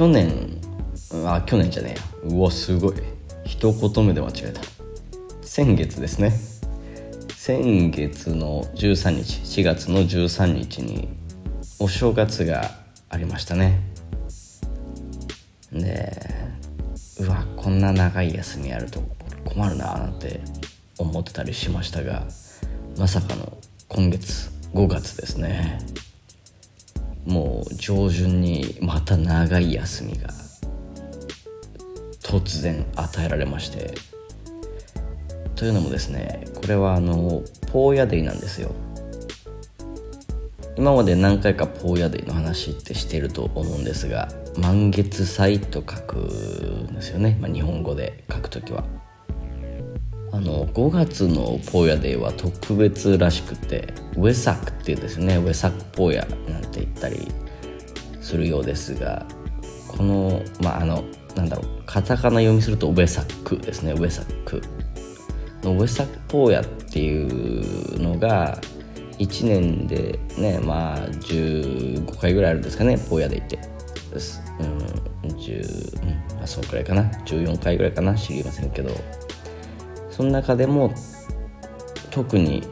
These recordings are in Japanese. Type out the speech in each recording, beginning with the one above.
去年あ去年じゃねえ。やうわすごい。一言目で間違えた。先月ですね。先月の13日4月の13日にお正月がありましたね。でうわこんな長い休みあると困るななんて思ってたりしましたがまさかの今月5月ですね。もう上旬にまた長い休みが突然与えられまして。というのもですねこれはあのポーヤデイなんですよ。今まで何回かポーヤデイの話ってしてると思うんですが満月祭と書くんですよね、まあ、日本語で書く時は。あの5月のポーヤデイは特別らしくてウェサクっていうですね。ウェサクポーヤなんて言ったりするようですがこのまああのなんだろうカタカナ読みするとウェサクですね。ウェサク。のウェサクポーヤっていうのが1年でねまあ15回ぐらいあるんですかね。ポーヤでいて。うん10うんあそうくらいかな。14回ぐらいかな。知りませんけど。その中でも特に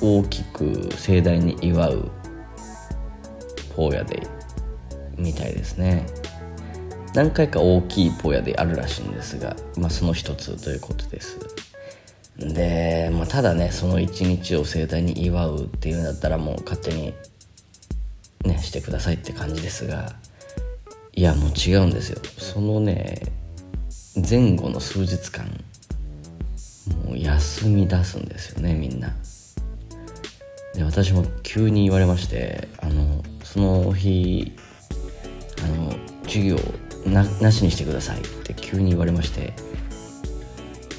大きく盛大に祝うポーヤデイみたいですね。何回か大きいポーヤデイあるらしいんですが、まあ、その一つということです。で、まあ、ただねその一日を盛大に祝うっていうんだったらもう勝手にねしてくださいって感じですがいやもう違うんですよ。そのね前後の数日間もう休み出すんですよねみんな。で私も急に言われましてあのその日あの授業ななしにしてくださいって急に言われまして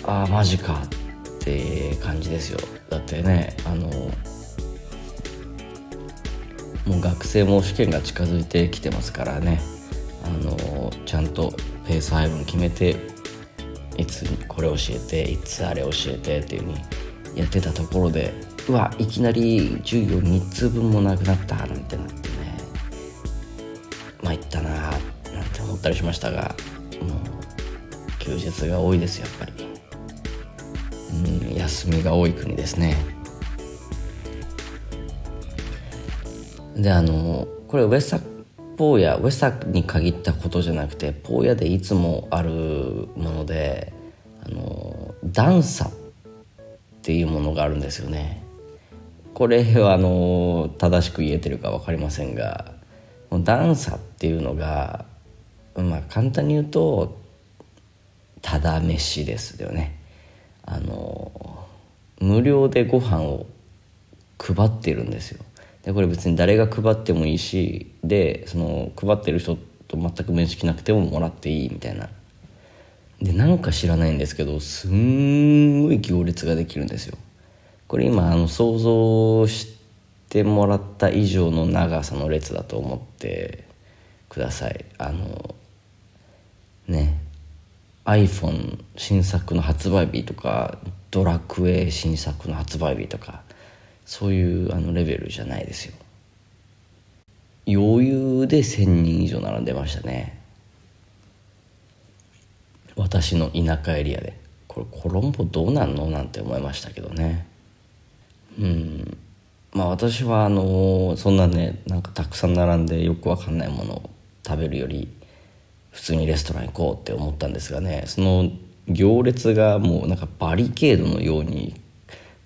ああマジかって感じですよ。だってねあのもう学生も試験が近づいてきてますからねあのちゃんとペース配分決めていつこれ教えていつあれ教えてっていう風にやってたところでうわいきなり授業3つ分もなくなったなんてなってね。参ったななんて思ったりしましたがもう休日が多いですやっぱり。うん休みが多い国ですね。であのこれウェサポーヤウェサに限ったことじゃなくてポーヤでいつもあるものであのダンサっていうものがあるんですよね。これはあの正しく言えてるか分かりませんがダンサっていうのがまあ簡単に言うとただ飯ですよね。あの無料でご飯を配ってるんですよ。でこれ別に誰が配ってもいいしでその配ってる人と全く面識なくてももらっていいみたいな。でなんか知らないんですけどすんごい行列ができるんですよ。これ今あの想像してもらった以上の長さの列だと思ってください。あのね iPhone 新作の発売日とかドラクエ新作の発売日とかそういうあのレベルじゃないですよ。余裕で1,000人以上並んでましたね。私の田舎エリアで。これコロンボどうなんの？なんて思いましたけどね。うん。まあ私はあのそんなねなんかたくさん並んでよくわかんないものを食べるより普通にレストラン行こうって思ったんですがね。その行列がもうなんかバリケードのように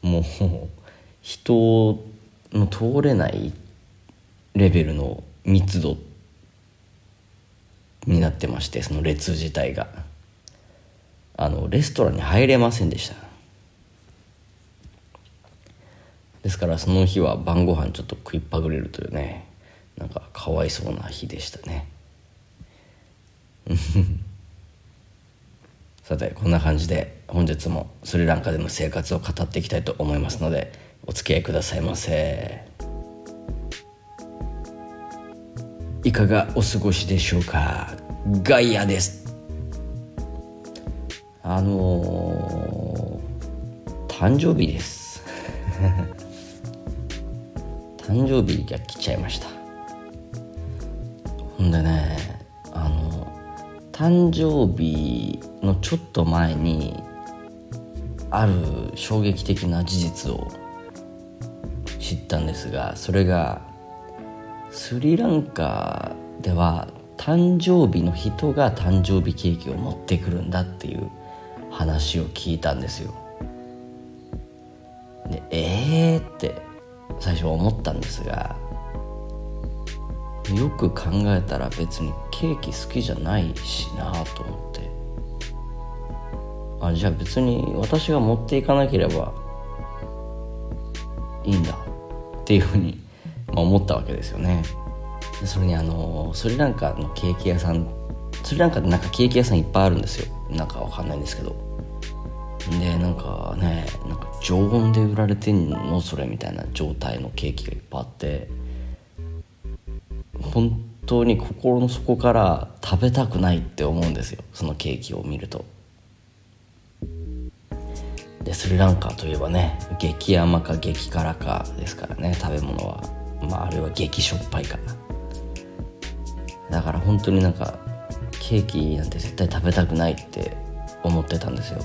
もう人の通れないレベルの密度になってましてその列自体が。あのレストランに入れませんでした。ですからその日は晩ご飯ちょっと食いっぱぐれるというねなんかかわいそうな日でしたね。さてこんな感じで本日もスリランカでの生活を語っていきたいと思いますのでお付き合いくださいませ。いかがお過ごしでしょうか？ガイアです。あのー、誕生日です。誕生日が来ちゃいました。ほんでねあの誕生日のちょっと前にある衝撃的な事実を知ったんですがそれがスリランカでは誕生日の人が誕生日ケーキを持ってくるんだっていう話を聞いたんですよ。でえーって最初思ったんですがよく考えたら別にケーキ好きじゃないしなと思ってあじゃあ別に私が持っていかなければいいんだっていうふうに、ま、思ったわけですよね。それにあのスリランカのケーキ屋さんスリランカってなんかケーキ屋さんいっぱいあるんですよ。なんかわかんないんですけど。でなんかねなんか常温で売られてんのそれみたいな状態のケーキがいっぱいあって。本当に心の底から食べたくないって思うんですよ。そのケーキを見ると。でスリランカといえばね激甘か激辛かですからね食べ物は。まああるいは激しょっぱいかな。だから本当になんかケーキなんて絶対食べたくないって思ってたんですよ。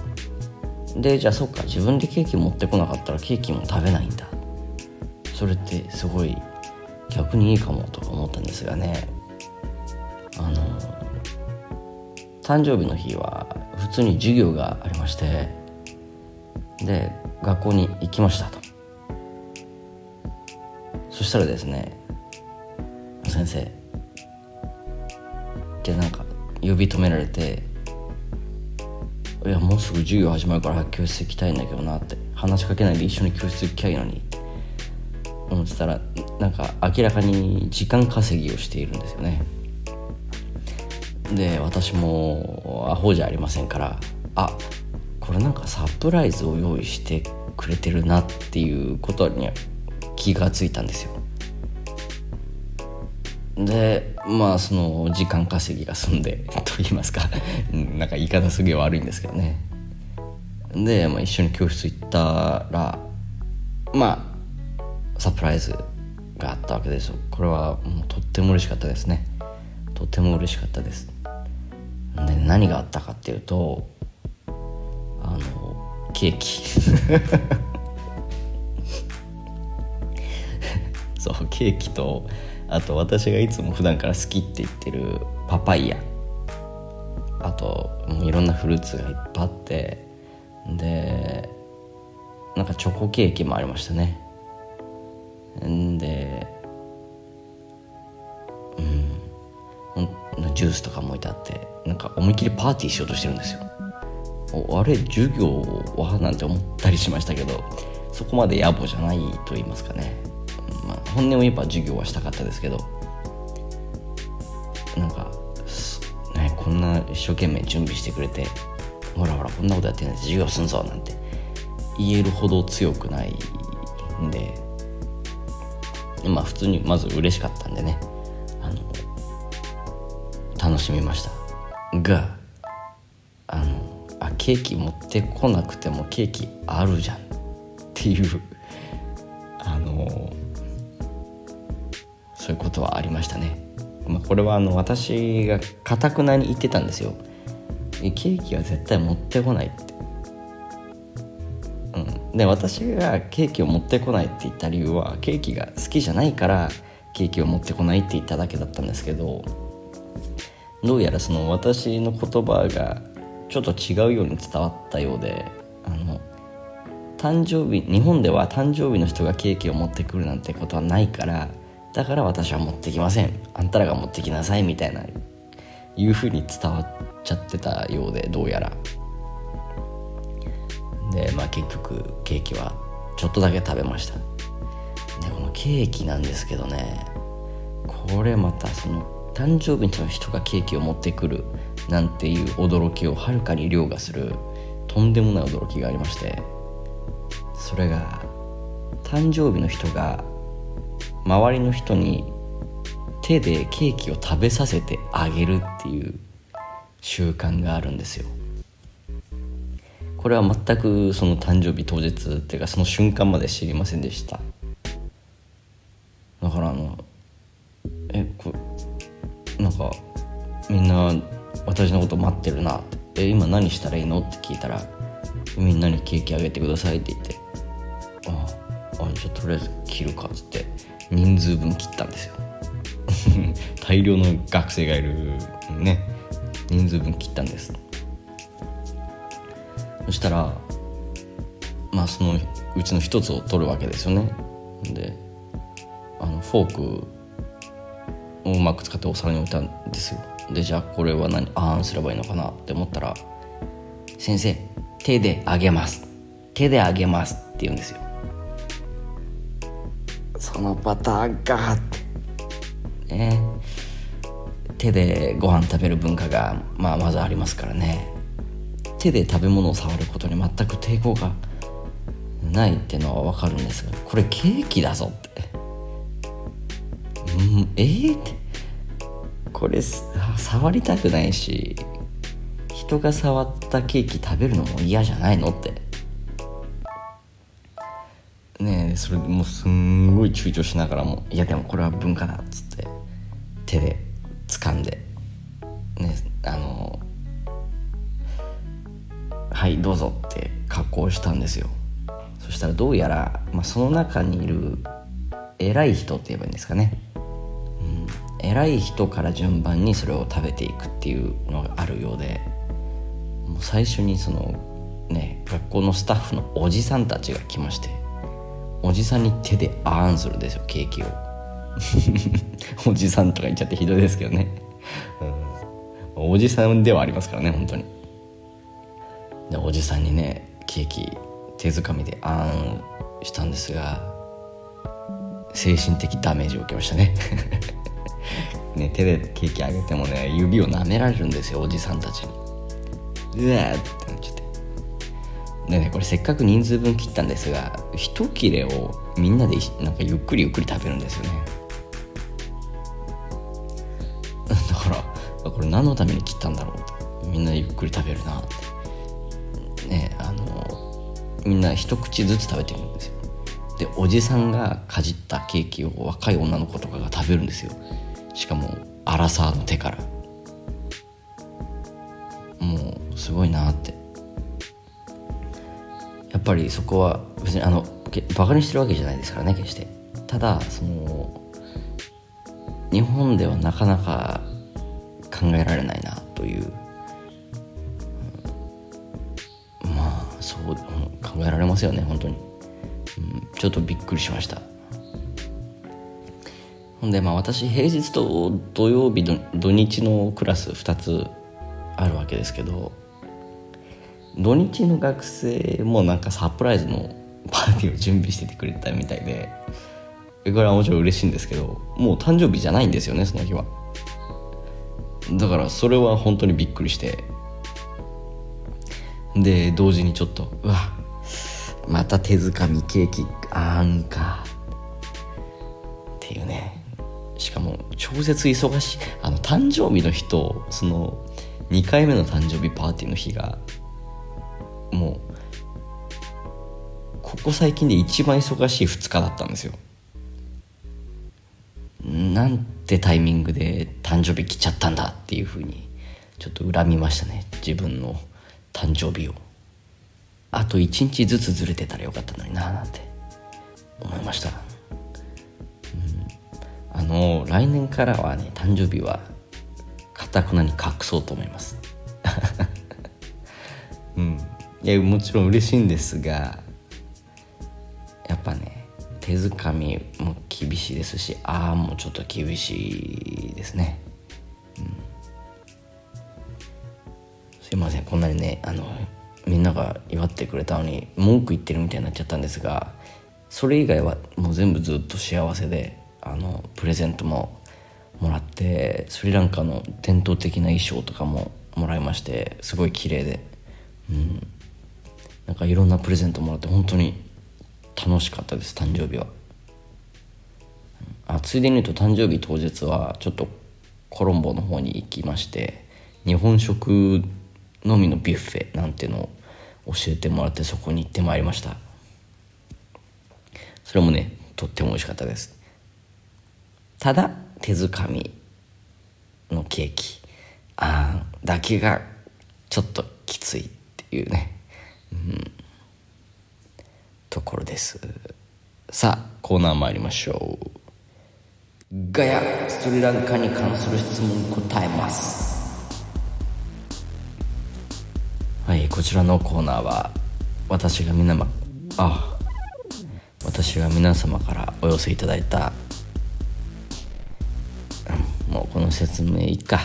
でじゃあそっか自分でケーキ持ってこなかったらケーキも食べないんだ。それってすごい逆にいいかもとか思ったんですがね。あの誕生日の日は普通に授業がありましてで学校に行きましたと。そしたらですね先生ってなんか呼び止められて「いやもうすぐ授業始まるから教室行きたいんだけどな」って話しかけないで一緒に教室行きゃいいのに思ってたらなんか明らかに時間稼ぎをしているんですよね。で私もアホじゃありませんからあこれなんかサプライズを用意してくれてるなっていうことに気がついたんですよ。でまあその時間稼ぎが済んでと言いますか。なんか言い方すげえ悪いんですけどね。で、まあ、一緒に教室行ったらまあサプライズがあったわけですよ。これはもうとっても嬉しかったですね。とても嬉しかったです。で何があったかっていうとケーキ。そうケーキとあと私がいつも普段から好きって言ってるパパイヤ。あともういろんなフルーツがいっぱいあって。でなんかチョコケーキもありましたね。んでうんジュースとかも置いてあってなんか思いっきりパーティーしようとしてるんですよ。あれ授業は？なんて思ったりしましたけどそこまで野暮じゃないと言いますかね、まあ、本音を言えば授業はしたかったですけど。なんか、ね、こんな一生懸命準備してくれてほらほらこんなことやってないで授業すんぞなんて言えるほど強くないんで。まあ普通にまず嬉しかったんでね。あの楽しみました。がケーキ持ってこなくてもケーキあるじゃんっていうあのそういうことはありましたね、まあ、これはあの私がかたくなに言ってたんですよ。ケーキは絶対持ってこないって。うん。で私がケーキを持ってこないって言った理由はケーキが好きじゃないからケーキを持ってこないって言っただけだったんですけどどうやらその私の言葉がちょっと違うように伝わったようであの誕生日日本では誕生日の人がケーキを持ってくるなんてことはないからだから私は持ってきません。あんたらが持ってきなさいみたいないうふうに伝わっちゃってたようでどうやら。でまあ結局ケーキはちょっとだけ食べました。でこのケーキなんですけどねこれまたその誕生日の人がケーキを持ってくるなんていう驚きをはるかに凌駕するとんでもない驚きがありましてそれが誕生日の人が周りの人に手でケーキを食べさせてあげるっていう習慣があるんですよ。これは全くその誕生日当日っていうかその瞬間まで知りませんでした。だからあのえこなんかみんな私のこと待ってるな。って「え今何したらいいの?」って聞いたら「みんなにケーキあげてください」って言って「ああじゃあとりあえず切るか」っつって人数分切ったんですよ。大量の学生がいるね。人数分切ったんです。そしたらまあそのうちの一つを取るわけですよね。であのフォークをうまく使ってお皿に置いたんですよ。でじゃあこれは何あーんすればいいのかなって思ったら「先生手であげます。手であげます」って言うんですよ。そのパターンかって。ね。手でご飯食べる文化が、まあ、まずありますからね。手で食べ物を触ることに全く抵抗がないっていうのは分かるんですがこれケーキだぞって。うんえー、って。これ触りたくないし人が触ったケーキ食べるのも嫌じゃないのって。ねえそれもうすんごい躊躇しながらも「いやでもこれは文化だ」っつって手で掴んでねあの「はいどうぞ」って格好したんですよ。そしたらどうやら、まあ、その中にいる偉い人って言えばいいんですかね、偉い人から順番にそれを食べていくっていうのがあるようでもう最初にそのね学校のスタッフのおじさんたちが来ましておじさんに手であーんするんですよケーキを。おじさんとか言っちゃってひどいですけどね、うん、おじさんではありますからね本当に。でおじさんにねケーキ手づかみであーんしたんですが精神的ダメージを受けましたね。ね手でケーキあげてもね指を舐められるんですよおじさんたちに。うわーってなっちゃって。でねこれせっかく人数分切ったんですが一切れをみんなでなんかゆっくりゆっくり食べるんですよね。だからこれ何のために切ったんだろう。みんなゆっくり食べるなって。ねあのみんな一口ずつ食べてるんですよ。でおじさんがかじったケーキを若い女の子とかが食べるんですよ。しかもアラサーの手から。もうすごいなって。やっぱりそこは別にあのバカにしてるわけじゃないですからね決して。ただその日本ではなかなか考えられないなという、うん、まあそう考えられますよね本当に、うん、ちょっとびっくりしました。ほんでまあ私平日と土曜日土日のクラス2つあるわけですけど土日の学生もなんかサプライズのパーティーを準備しててくれたみたいでこれはもちろん嬉しいんですけどもう誕生日じゃないんですよねその日は。だからそれは本当にびっくりして。で同時にちょっとうわまた手づかみケーキあんか。っていうね。しかも超絶忙しい。あの誕生日の日とその2回目の誕生日パーティーの日がもうここ最近で一番忙しい2日だったんですよ。なんてタイミングで誕生日来ちゃったんだっていうふうにちょっと恨みましたね。自分の誕生日を。あと1日ずつずれてたらよかったのにななんて思いました、あの来年からはね誕生日はかたくなに隠そうと思います。うん。いやもちろん嬉しいんですがやっぱね手づかみも厳しいですしああもうちょっと厳しいですね、うん、すいませんこんなにねあのみんなが祝ってくれたのに文句言ってるみたいになっちゃったんですがそれ以外はもう全部ずっと幸せであのプレゼントももらってスリランカの伝統的な衣装とかももらいましてすごい綺麗で。うん。なんかいろんなプレゼントもらって本当に楽しかったです誕生日は。あついでに言うと誕生日当日はちょっとコロンボの方に行きまして日本食のみのビュッフェなんてのを教えてもらってそこに行ってまいりました。それもねとっても美味しかったです。ただ手づかみのケーキ。案だけがちょっときついっていうね、うん、ところです。さあコーナー参りましょう。ガヤスリランカに関する質問答えます。はいこちらのコーナーは私が皆まあ私が皆様からお寄せいただいたこの説明いいか。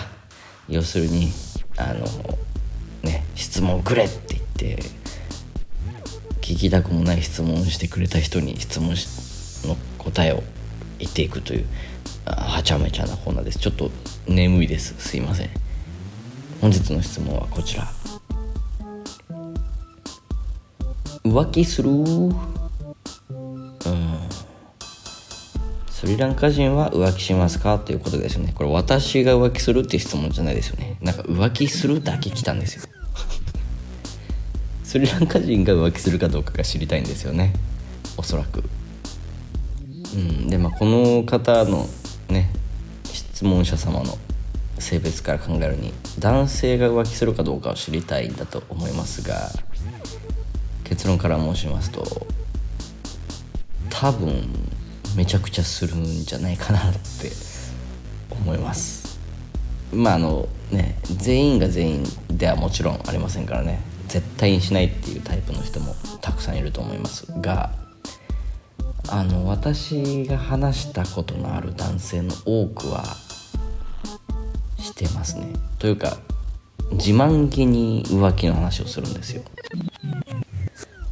要するにあのね質問くれって言って聞きたくもない質問をしてくれた人に質問の答えを言っていくというはちゃめちゃなコーナーです。ちょっと眠いです。すいません。本日の質問はこちら。浮気する？スリランカ人は浮気しますか？ということですよね。これ私が浮気するって質問じゃないですよね。なんか浮気するだけ来たんですよ。スリランカ人が浮気するかどうかが知りたいんですよね。おそらく。うん。でまあこの方のね質問者様の性別から考えるに男性が浮気するかどうかを知りたいんだと思いますが結論から申しますと多分めちゃくちゃするんじゃないかなって思います。まああのね全員が全員ではもちろんありませんからね。絶対にしないっていうタイプの人もたくさんいると思いますがあの私が話したことのある男性の多くはしてますね。というか自慢げに浮気の話をするんですよ。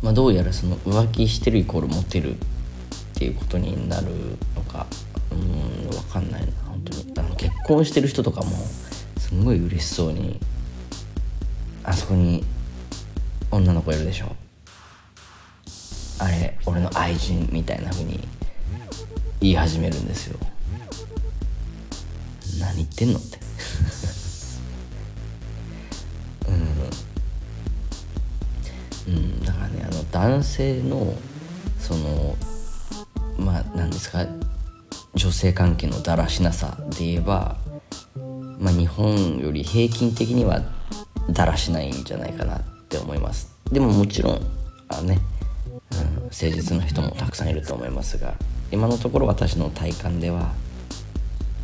まあどうやらその浮気してるイコールモテるっていうことになるのかうん分かんないな。本当に。あの結婚してる人とかもすんごい嬉しそうにあそこに女の子いるでしょ。あれ俺の愛人みたいな風に言い始めるんですよ。何言ってんのって。うん、うん、だからねあの男性のその何ですか女性関係のだらしなさで言えば、まあ、日本より平均的にはだらしないんじゃないかなって思います。でももちろんあね、うん、誠実な人もたくさんいると思いますが今のところ私の体感では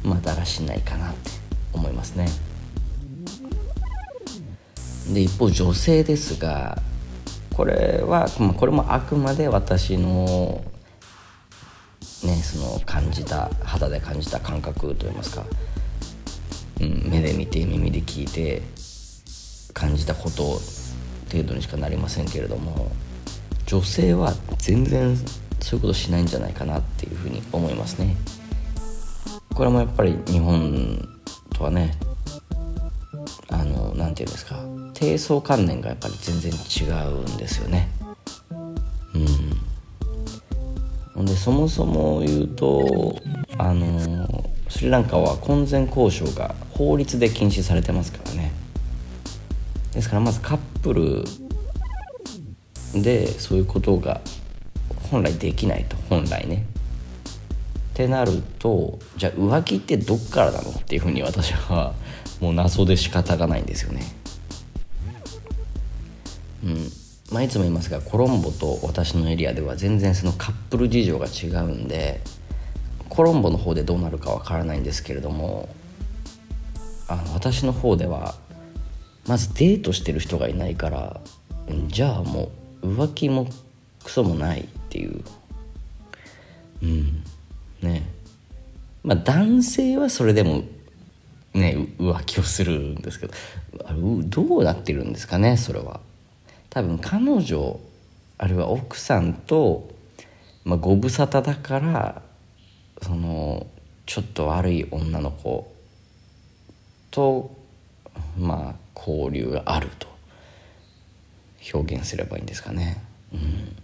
まあだらしないかなって思いますね。で一方女性ですがこれは、まあ、これもあくまで私のねその感じた肌で感じた感覚といいますか、うん、目で見て耳で聞いて感じたこと程度にしかなりませんけれども女性は全然そういうことしないんじゃないかなっていうふうに思いますね。これもやっぱり日本とはねあの何て言うんですか低層観念がやっぱり全然違うんですよね。そもそも言うとあのスリランカは婚前交渉が法律で禁止されてますからね。ですからまずカップルでそういうことが本来できないと本来ね。ってなるとじゃあ浮気ってどっからなのっていうふうに私はもう謎で仕方がないんですよね。うん。まあ、いつも言いますがコロンボと私のエリアでは全然そのカップル事情が違うんでコロンボの方でどうなるかわからないんですけれどもあの私の方ではまずデートしてる人がいないからじゃあもう浮気もクソもないっていう。うん。ね。まあ男性はそれでもね浮気をするんですけどどうなってるんですかねそれは。多分彼女あるいは奥さんと、まあ、ご無沙汰だからそのちょっと悪い女の子とまあ交流があると。表現すればいいんですかね。うん。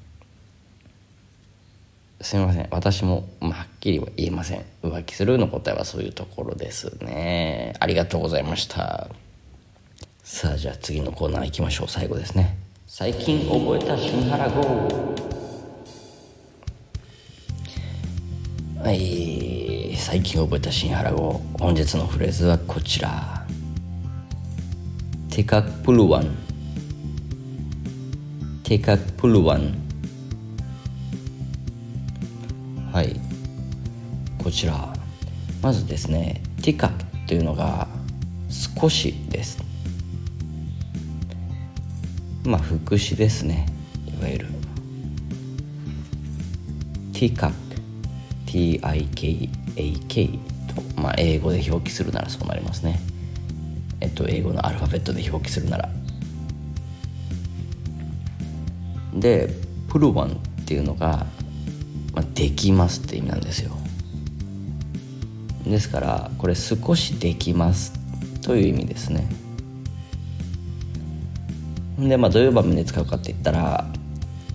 すみません。私も、まあ、はっきりは言えません。浮気するの答えはそういうところですね。ありがとうございました。さあじゃあ次のコーナー行きましょう。最後ですね。最近覚えた新原語はい。最近覚えた新原語本日のフレーズはこちら。テカプルワン。テカプルワン。はい。こちら。まずですねティカというのが少しです。まあ副詞ですね。いわゆる。ティカ TIKAK と、まあ、英語で表記するならそうなりますね。えっと英語のアルファベットで表記するなら。でプルワンっていうのが、まあ、できますって意味なんですよ。ですからこれ少しできますという意味ですね。でまあどういう場面で使うかって言ったら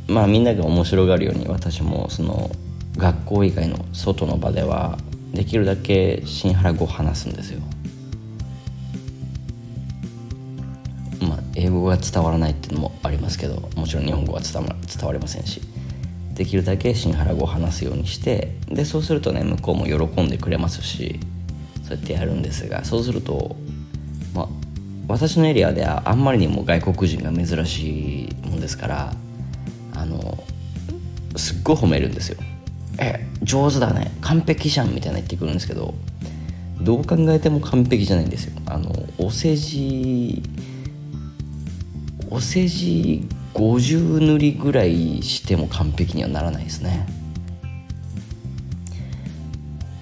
まあみんなが面白がるように私もその学校以外の外の場ではできるだけ新原語を話すんですよ。まあ英語が伝わらないっていうのもありますけどもちろん日本語は伝わ伝わりませんし。できるだけ新原語を話すようにしてでそうするとね向こうも喜んでくれますしそうやってやるんですがそうすると、私のエリアではあんまりにも外国人が珍しいもんですからあのすっごい褒めるんですよ。え上手だね。完璧じゃんみたいな言ってくるんですけどどう考えても完璧じゃないんですよ。あのお世辞お世辞50塗りぐらいしても完璧にはならないですね。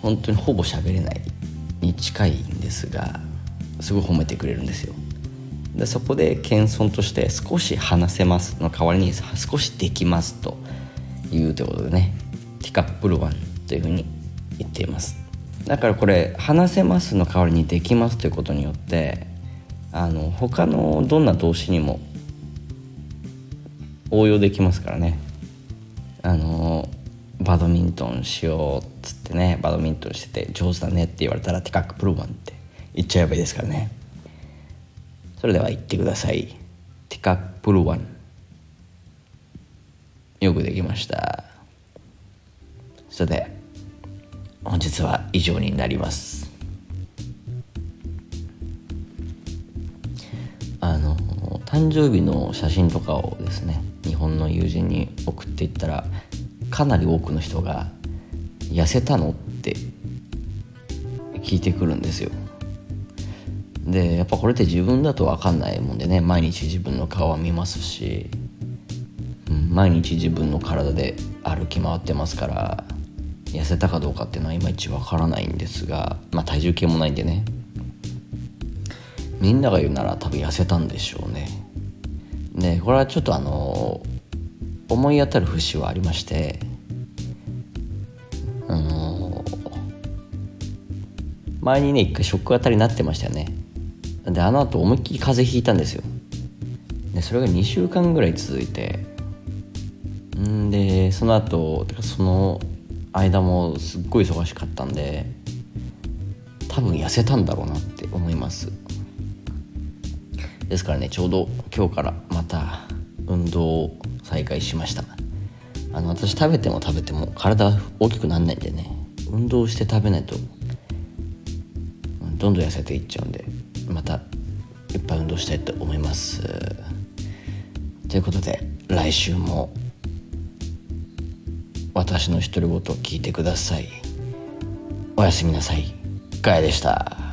本当にほぼ喋れないに近いんですがすごい褒めてくれるんですよ。でそこで謙遜として少し話せますの代わりに少しできますというということでねティカップルワンというふうに言っています。だからこれ話せますの代わりにできますということによってあの他のどんな動詞にも応用できますからね。あのバドミントンしようっつってねバドミントンしてて上手だねって言われたらティカックプルワンって言っちゃえばいいですからね。それでは言ってください。ティカップルワン。よくできました。それで本日は以上になります。あの誕生日の写真とかをですね日本の友人に送っていったらかなり多くの人が「痩せたの?」って聞いてくるんですよ。でやっぱこれって自分だと分かんないもんでね。毎日自分の顔は見ますし、うん、毎日自分の体で歩き回ってますから。痩せたかどうかっていうのはいまいち分からないんですが。まあ体重計もないんでね。みんなが言うなら多分痩せたんでしょうね。でこれはちょっとあの思い当たる節はありまして。あの前にね一回ショック当たりになってましたよね。であの後思いっきり風邪ひいたんですよ。でそれが2週間ぐらい続いて。んでその後その間もすっごい忙しかったんで多分痩せたんだろうなって思います。ですからねちょうど今日からまた運動を再開しました。あの私食べても食べても体大きくなんないんでね運動して食べないとどんどん痩せていっちゃうんで。またいっぱい運動したいと思います。ということで来週も私の独り言を聞いてください。おやすみなさい。ガヤでした。